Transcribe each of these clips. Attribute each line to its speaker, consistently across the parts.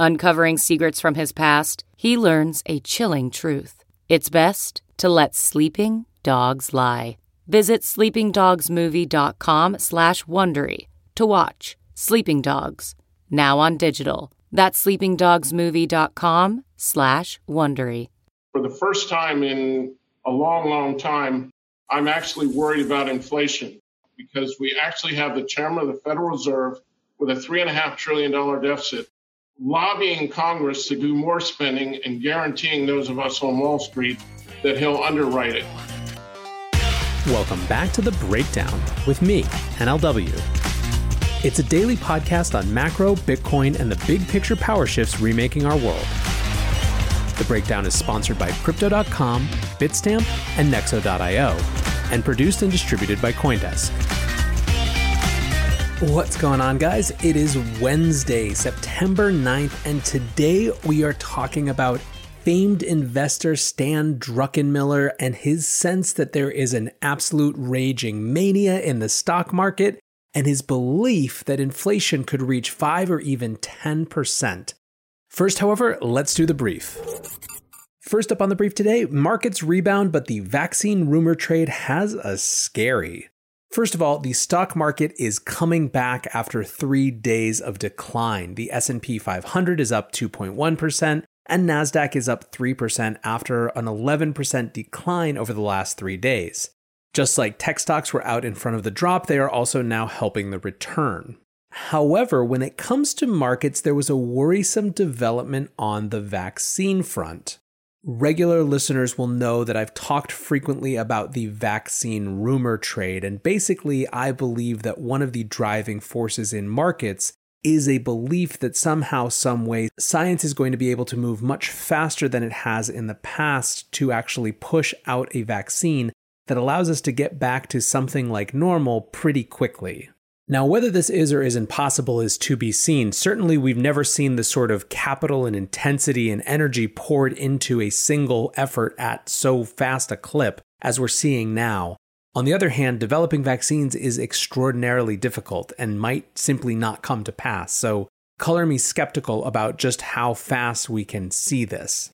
Speaker 1: Uncovering secrets from his past, he learns a chilling truth. It's best to let sleeping dogs lie. Visit sleepingdogsmovie.com slash Wondery to watch Sleeping Dogs, now on digital. That's sleepingdogsmovie.com slash Wondery.
Speaker 2: For the first time in a long, long time, I'm actually worried about inflation because we actually have the chairman of the Federal Reserve with a $3.5 trillion deficit lobbying Congress to do more spending and guaranteeing those of us on Wall Street that he'll underwrite it.
Speaker 3: Welcome back to The Breakdown with me, NLW. It's a daily podcast on macro, Bitcoin, and the big picture power shifts remaking our world. The Breakdown is sponsored by Crypto.com, Bitstamp, and Nexo.io, and produced and distributed by Coindesk. What's going on, guys? It is Wednesday, September 9th, and today we are talking about famed investor Stan Druckenmiller and his sense that there is an absolute raging mania in the stock market and his belief that inflation could reach 5 or even 10%. First, however, let's do the brief. First up on the brief today, markets rebound, but the vaccine rumor trade has a scary. First of all, the stock market is coming back after 3 days of decline. The S&P 500 is up 2.1% and Nasdaq is up 3% after an 11% decline over the last 3 days. Just like tech stocks were out in front of the drop, they are also now helping the return. However, when it comes to markets, there was a worrisome development on the vaccine front. Regular listeners will know that I've talked frequently about the vaccine rumor trade, and basically, I believe that one of the driving forces in markets is a belief that somehow, some way, science is going to be able to move much faster than it has in the past to actually push out a vaccine that allows us to get back to something like normal pretty quickly. Now, whether this is or isn't possible is to be seen. Certainly, we've never seen the sort of capital and intensity and energy poured into a single effort at so fast a clip as we're seeing now. On the other hand, developing vaccines is extraordinarily difficult and might simply not come to pass. So, color me skeptical about just how fast we can see this.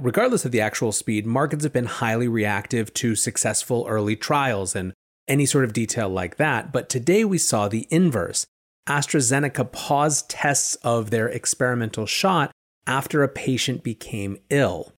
Speaker 3: Regardless of the actual speed, markets have been highly reactive to successful early trials and any sort of detail like that. But today we saw the inverse. AstraZeneca paused tests of their experimental shot after a patient became ill.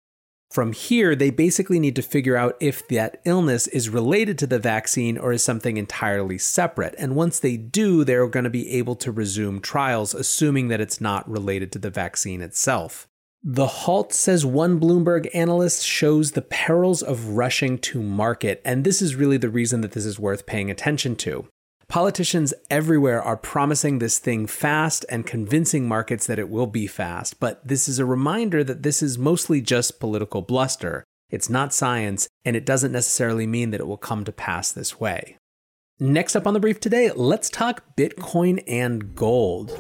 Speaker 3: From here, they basically need to figure out if that illness is related to the vaccine or is something entirely separate. And once they do, they're going to be able to resume trials, assuming that it's not related to the vaccine itself. The halt, says one Bloomberg analyst, shows the perils of rushing to market, and this is really the reason that this is worth paying attention to. Politicians everywhere are promising this thing fast and convincing markets that it will be fast, but this is a reminder that this is mostly just political bluster. It's not science, and it doesn't necessarily mean that it will come to pass this way. Next up on the brief today, let's talk Bitcoin and gold.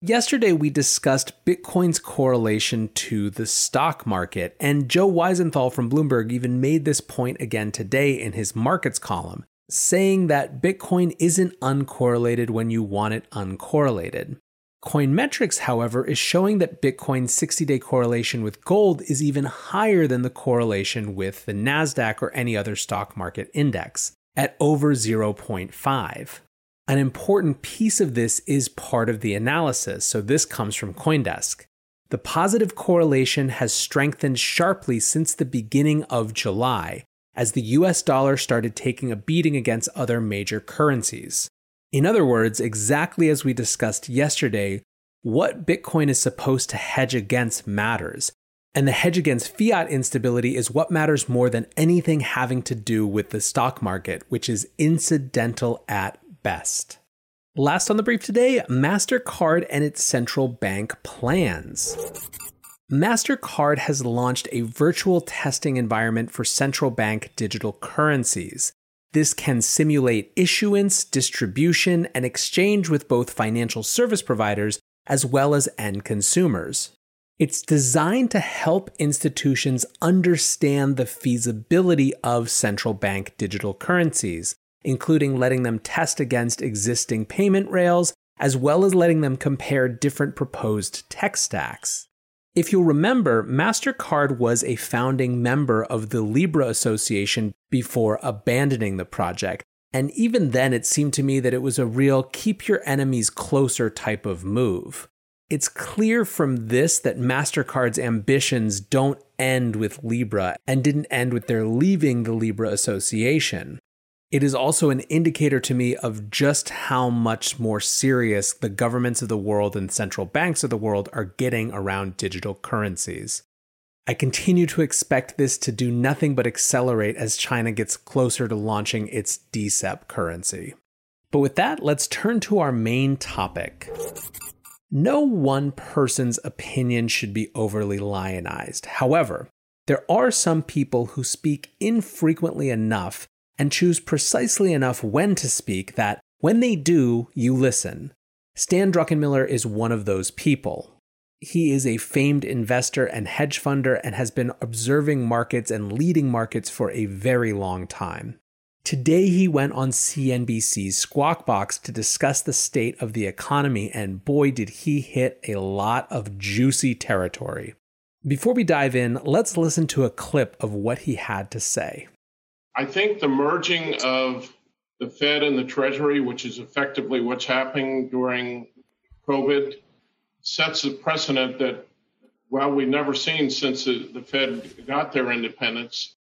Speaker 3: Yesterday, we discussed Bitcoin's correlation to the stock market, and Joe Weisenthal from Bloomberg even made this point again today in his markets column, saying that Bitcoin isn't uncorrelated when you want it uncorrelated. Coinmetrics, however, is showing that Bitcoin's 60 day correlation with gold is even higher than the correlation with the NASDAQ or any other stock market index, at over 0.5. An important piece of this is part of the analysis, so this comes from Coindesk. The positive correlation has strengthened sharply since the beginning of July, as the US dollar started taking a beating against other major currencies. In other words, exactly as we discussed yesterday, what Bitcoin is supposed to hedge against matters. And the hedge against fiat instability is what matters more than anything having to do with the stock market, which is incidental at best. Last on the brief today MasterCard and its central bank plans. MasterCard has launched a virtual testing environment for central bank digital currencies. This can simulate issuance, distribution, and exchange with both financial service providers as well as end consumers. It's designed to help institutions understand the feasibility of central bank digital currencies, including letting them test against existing payment rails, as well as letting them compare different proposed tech stacks. If you'll remember, MasterCard was a founding member of the Libra Association before abandoning the project. And even then, it seemed to me that it was a real keep your enemies closer type of move. It's clear from this that MasterCard's ambitions don't end with Libra and didn't end with their leaving the Libra Association. It is also an indicator to me of just how much more serious the governments of the world and central banks of the world are getting around digital currencies. I continue to expect this to do nothing but accelerate as China gets closer to launching its DCEP currency. But with that, let's turn to our main topic. No one person's opinion should be overly lionized. However, there are some people who speak infrequently enough and choose precisely enough when to speak that when they do, you listen. Stan Druckenmiller is one of those people. He is a famed investor and hedge funder and has been observing markets and leading markets for a very long time. Today, he went on CNBC's Squawk Box to discuss the state of the economy, and boy, did he hit a lot of juicy territory. Before we dive in, let's listen to a clip of what he had to say.
Speaker 2: I think the merging of the Fed and the Treasury, which is effectively what's happening during COVID, sets a precedent that, well, we've never seen since the, the Fed got their independence.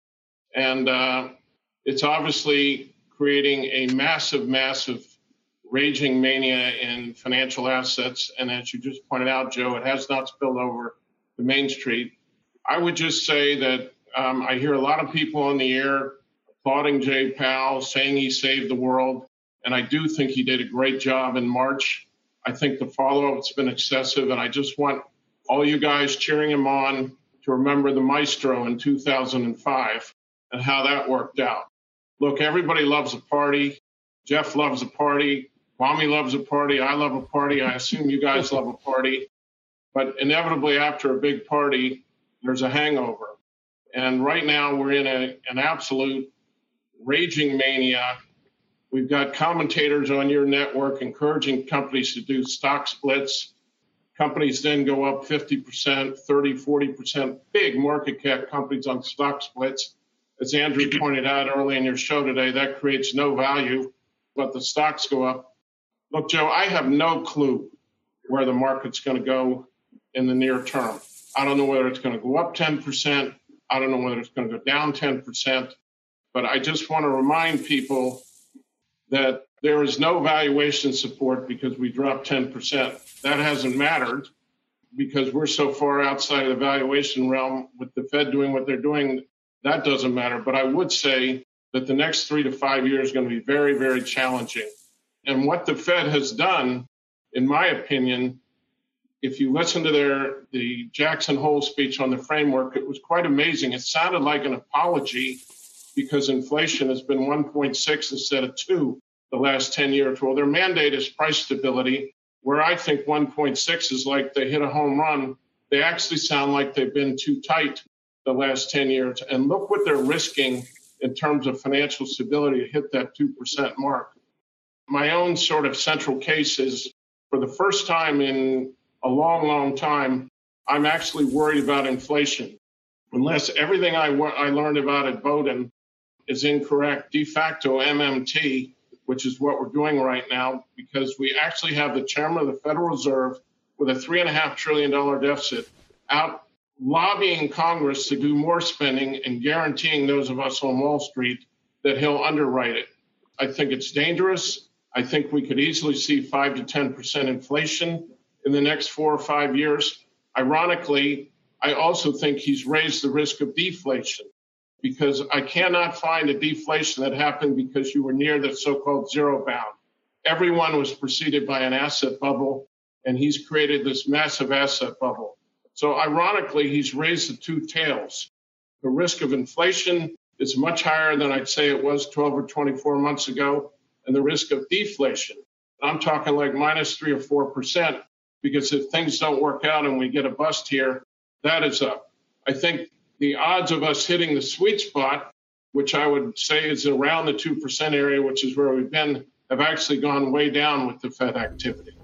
Speaker 2: And uh, it's obviously creating a massive, massive raging mania in financial assets. And as you just pointed out, Joe, it has not spilled over to Main Street. I would just say that um, I hear a lot of people on the air applauding Jay Powell, saying he saved the world. And I do think he did a great job in March. I think the follow up's been excessive. And I just want all you guys cheering him on to remember the maestro in 2005 and how that worked out. Look, everybody loves a party. Jeff loves a party. Mommy loves a party. I love a party. I assume you guys love a party. But inevitably, after a big party, there's a hangover. And right now, we're in a, an absolute raging mania. We've got commentators on your network encouraging companies to do stock splits. Companies then go up 50%, 30, 40%, big market cap companies on stock splits. As Andrew pointed out early in your show today, that creates no value, but the stocks go up. Look, Joe, I have no clue where the market's going to go in the near term. I don't know whether it's going to go up 10%. I don't know whether it's going to go down 10%. But I just want to remind people that there is no valuation support because we dropped 10%. That hasn't mattered because we're so far outside of the valuation realm with the Fed doing what they're doing. That doesn't matter. But I would say that the next three to five years is going to be very, very challenging. And what the Fed has done, in my opinion, if you listen to their the Jackson Hole speech on the framework, it was quite amazing. It sounded like an apology because inflation has been 1.6 instead of 2 the last 10 years. Well, their mandate is price stability, where I think 1.6 is like they hit a home run. They actually sound like they've been too tight the last 10 years. And look what they're risking in terms of financial stability to hit that 2% mark. My own sort of central case is for the first time in a long, long time, I'm actually worried about inflation. Unless everything I, I learned about at Bowdoin is incorrect. De facto MMT, which is what we're doing right now, because we actually have the chairman of the Federal Reserve with a $3.5 trillion deficit out lobbying Congress to do more spending and guaranteeing those of us on Wall Street that he'll underwrite it. I think it's dangerous. I think we could easily see 5 to 10% inflation in the next four or five years. Ironically, I also think he's raised the risk of deflation because I cannot find a deflation that happened because you were near the so called zero bound. Everyone was preceded by an asset bubble, and he's created this massive asset bubble. So, ironically, he's raised the two tails. The risk of inflation is much higher than I'd say it was 12 or 24 months ago, and the risk of deflation. I'm talking like minus three or four percent, because if things don't work out and we get a bust here, that is up. I think the odds of us hitting the sweet spot, which I would say is around the 2% area, which is where we've been, have actually gone way down with the Fed activity.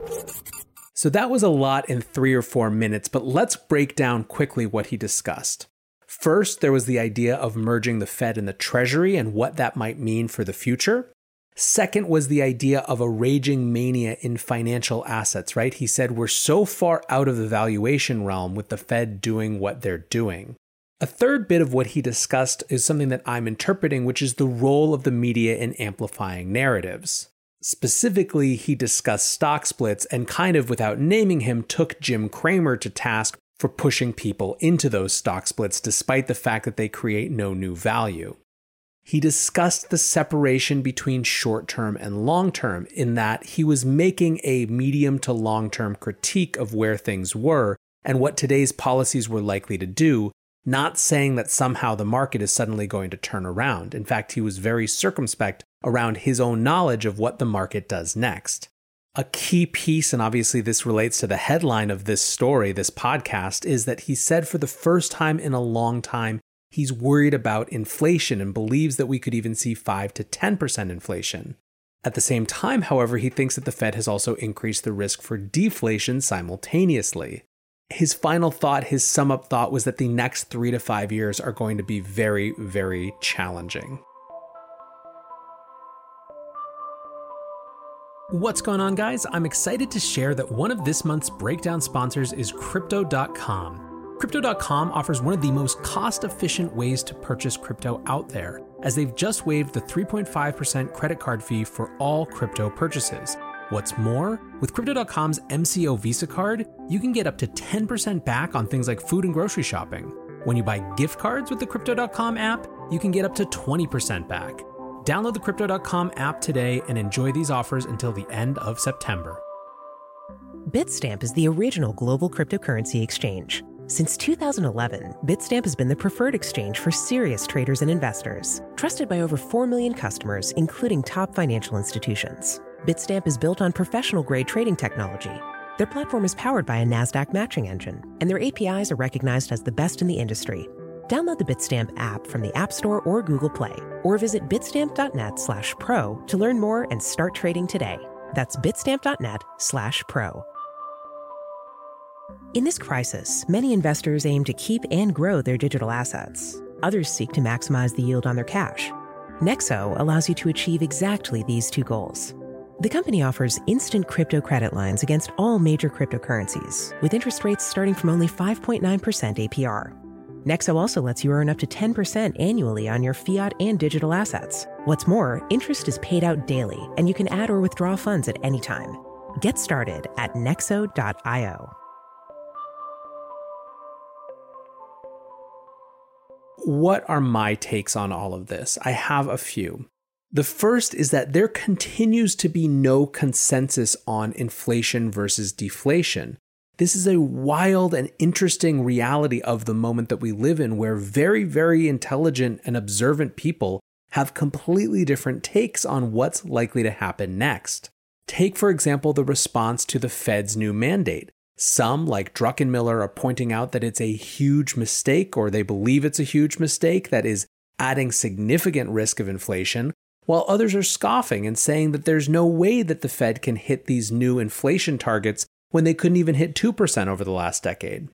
Speaker 3: So that was a lot in three or four minutes, but let's break down quickly what he discussed. First, there was the idea of merging the Fed and the Treasury and what that might mean for the future. Second was the idea of a raging mania in financial assets, right? He said we're so far out of the valuation realm with the Fed doing what they're doing. A third bit of what he discussed is something that I'm interpreting, which is the role of the media in amplifying narratives. Specifically, he discussed stock splits and kind of without naming him took Jim Cramer to task for pushing people into those stock splits despite the fact that they create no new value. He discussed the separation between short term and long term in that he was making a medium to long term critique of where things were and what today's policies were likely to do, not saying that somehow the market is suddenly going to turn around. In fact, he was very circumspect around his own knowledge of what the market does next. A key piece, and obviously this relates to the headline of this story, this podcast, is that he said for the first time in a long time, he's worried about inflation and believes that we could even see 5 to 10% inflation. At the same time, however, he thinks that the Fed has also increased the risk for deflation simultaneously his final thought, his sum up thought was that the next three to five years are going to be very, very challenging. What's going on, guys? I'm excited to share that one of this month's breakdown sponsors is Crypto.com. Crypto.com offers one of the most cost efficient ways to purchase crypto out there, as they've just waived the 3.5% credit card fee for all crypto purchases. What's more, with Crypto.com's MCO Visa card, you can get up to 10% back on things like food and grocery shopping. When you buy gift cards with the Crypto.com app, you can get up to 20% back. Download the Crypto.com app today and enjoy these offers until the end of September.
Speaker 4: Bitstamp is the original global cryptocurrency exchange. Since 2011, Bitstamp has been the preferred exchange for serious traders and investors, trusted by over 4 million customers, including top financial institutions. Bitstamp is built on professional grade trading technology. Their platform is powered by a NASDAQ matching engine, and their APIs are recognized as the best in the industry. Download the Bitstamp app from the App Store or Google Play, or visit bitstamp.net slash pro to learn more and start trading today. That's bitstamp.net slash pro. In this crisis, many investors aim to keep and grow their digital assets. Others seek to maximize the yield on their cash. Nexo allows you to achieve exactly these two goals. The company offers instant crypto credit lines against all major cryptocurrencies, with interest rates starting from only 5.9% APR. Nexo also lets you earn up to 10% annually on your fiat and digital assets. What's more, interest is paid out daily, and you can add or withdraw funds at any time. Get started at nexo.io.
Speaker 3: What are my takes on all of this? I have a few. The first is that there continues to be no consensus on inflation versus deflation. This is a wild and interesting reality of the moment that we live in, where very, very intelligent and observant people have completely different takes on what's likely to happen next. Take, for example, the response to the Fed's new mandate. Some, like Druckenmiller, are pointing out that it's a huge mistake, or they believe it's a huge mistake that is adding significant risk of inflation, while others are scoffing and saying that there's no way that the Fed can hit these new inflation targets when they couldn't even hit 2% over the last decade.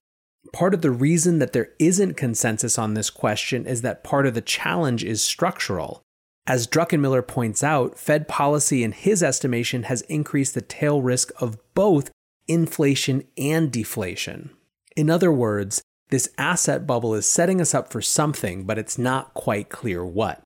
Speaker 3: Part of the reason that there isn't consensus on this question is that part of the challenge is structural. As Druckenmiller points out, Fed policy in his estimation has increased the tail risk of both inflation and deflation. In other words, this asset bubble is setting us up for something, but it's not quite clear what.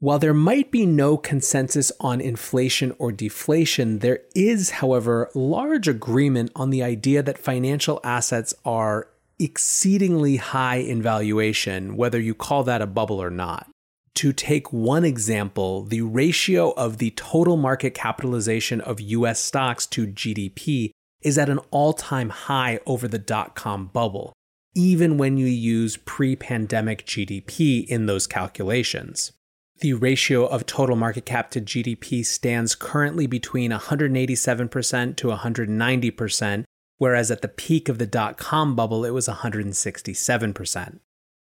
Speaker 3: While there might be no consensus on inflation or deflation, there is, however, large agreement on the idea that financial assets are exceedingly high in valuation, whether you call that a bubble or not. To take one example, the ratio of the total market capitalization of US stocks to GDP is at an all time high over the dot com bubble, even when you use pre pandemic GDP in those calculations. The ratio of total market cap to GDP stands currently between 187% to 190%, whereas at the peak of the dot com bubble, it was 167%.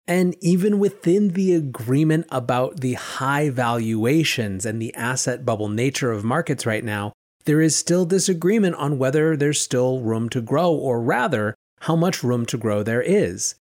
Speaker 3: And even within the agreement about the high valuations and the asset bubble nature of markets right now, there is still disagreement on whether there's still room to grow, or rather, how much room to grow there is.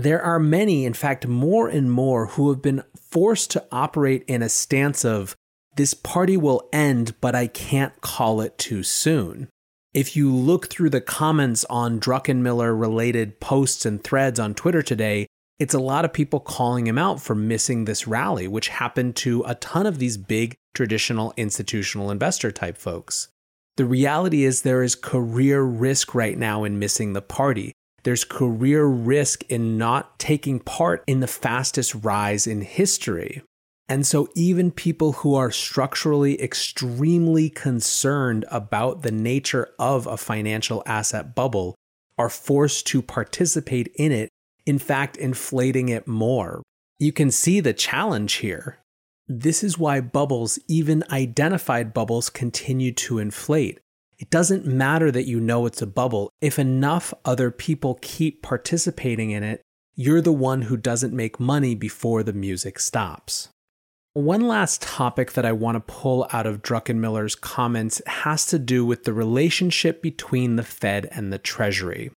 Speaker 3: There are many, in fact, more and more, who have been forced to operate in a stance of, this party will end, but I can't call it too soon. If you look through the comments on Druckenmiller related posts and threads on Twitter today, it's a lot of people calling him out for missing this rally, which happened to a ton of these big traditional institutional investor type folks. The reality is there is career risk right now in missing the party. There's career risk in not taking part in the fastest rise in history. And so, even people who are structurally extremely concerned about the nature of a financial asset bubble are forced to participate in it in fact, inflating it more. You can see the challenge here. This is why bubbles, even identified bubbles, continue to inflate. It doesn't matter that you know it's a bubble. If enough other people keep participating in it, you're the one who doesn't make money before the music stops. One last topic that I want to pull out of Druckenmiller's comments has to do with the relationship between the Fed and the Treasury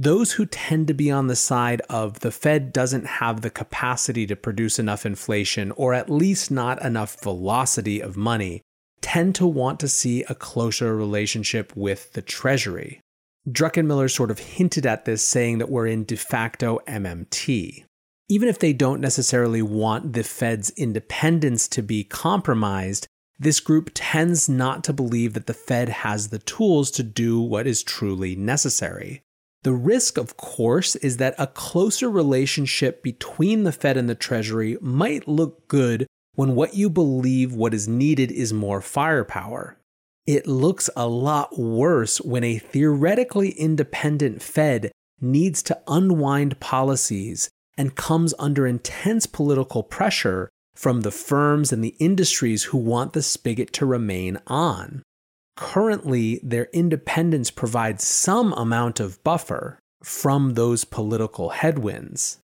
Speaker 3: those who tend to be on the side of the Fed doesn't have the capacity to produce enough inflation, or at least not enough velocity of money, tend to want to see a closer relationship with the Treasury. Druckenmiller sort of hinted at this, saying that we're in de facto MMT. Even if they don't necessarily want the Fed's independence to be compromised, this group tends not to believe that the Fed has the tools to do what is truly necessary. The risk, of course, is that a closer relationship between the Fed and the Treasury might look good when what you believe what is needed is more firepower. It looks a lot worse when a theoretically independent Fed needs to unwind policies and comes under intense political pressure from the firms and the industries who want the spigot to remain on currently their independence provides some amount of buffer from those political headwinds.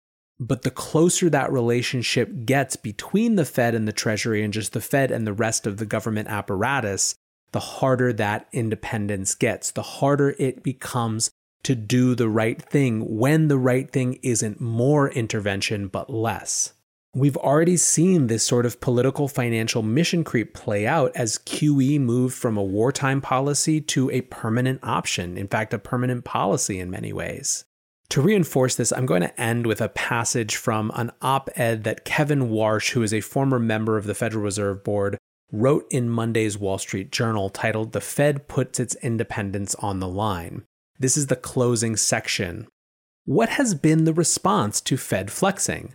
Speaker 3: But the closer that relationship gets between the Fed and the Treasury and just the Fed and the rest of the government apparatus, the harder that independence gets, the harder it becomes to do the right thing when the right thing isn't more intervention but less. We've already seen this sort of political financial mission creep play out as QE moved from a wartime policy to a permanent option, in fact, a permanent policy in many ways. To reinforce this, I'm going to end with a passage from an op ed that Kevin Warsh, who is a former member of the Federal Reserve Board, wrote in Monday's Wall Street Journal titled The Fed Puts Its Independence on the Line. This is the closing section. What has been the response to Fed flexing?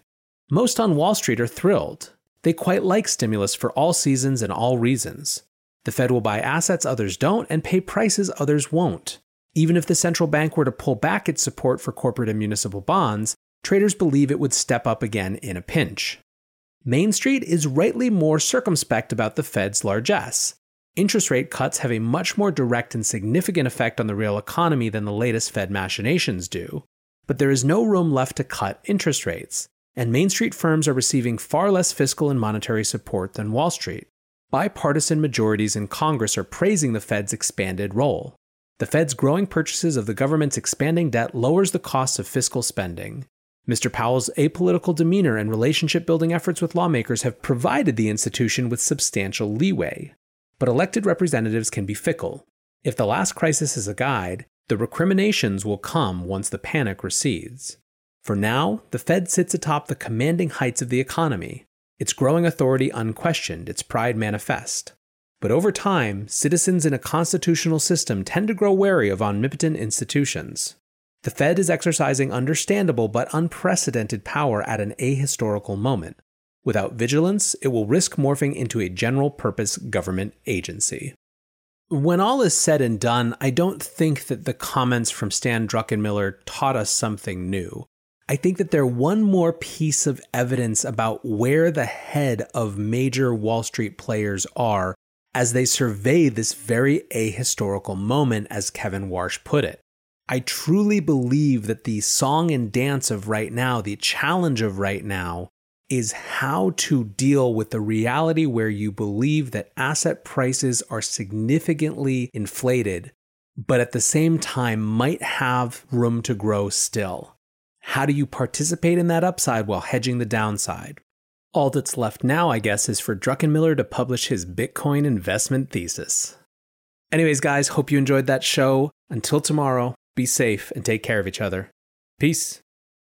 Speaker 3: Most on Wall Street are thrilled. They quite like stimulus for all seasons and all reasons. The Fed will buy assets others don't and pay prices others won't. Even if the central bank were to pull back its support for corporate and municipal bonds, traders believe it would step up again in a pinch. Main Street is rightly more circumspect about the Fed's largesse. Interest rate cuts have a much more direct and significant effect on the real economy than the latest Fed machinations do. But there is no room left to cut interest rates and Main Street firms are receiving far less fiscal and monetary support than Wall Street. Bipartisan majorities in Congress are praising the Fed's expanded role. The Fed's growing purchases of the government's expanding debt lowers the costs of fiscal spending. Mr. Powell's apolitical demeanor and relationship building efforts with lawmakers have provided the institution with substantial leeway. But elected representatives can be fickle. If the last crisis is a guide, The recriminations will come once the panic recedes. For now, the Fed sits atop the commanding heights of the economy, its growing authority unquestioned, its pride manifest. But over time, citizens in a constitutional system tend to grow wary of omnipotent institutions. The Fed is exercising understandable but unprecedented power at an ahistorical moment. Without vigilance, it will risk morphing into a general purpose government agency. When all is said and done, I don't think that the comments from Stan Druckenmiller taught us something new. I think that they're one more piece of evidence about where the head of major Wall Street players are as they survey this very ahistorical moment, as Kevin Warsh put it. I truly believe that the song and dance of right now, the challenge of right now, is how to deal with the reality where you believe that asset prices are significantly inflated, but at the same time might have room to grow still. How do you participate in that upside while hedging the downside? All that's left now, I guess, is for Druckenmiller to publish his Bitcoin investment thesis. Anyways, guys, hope you enjoyed that show. Until tomorrow, be safe and take care of each other. Peace.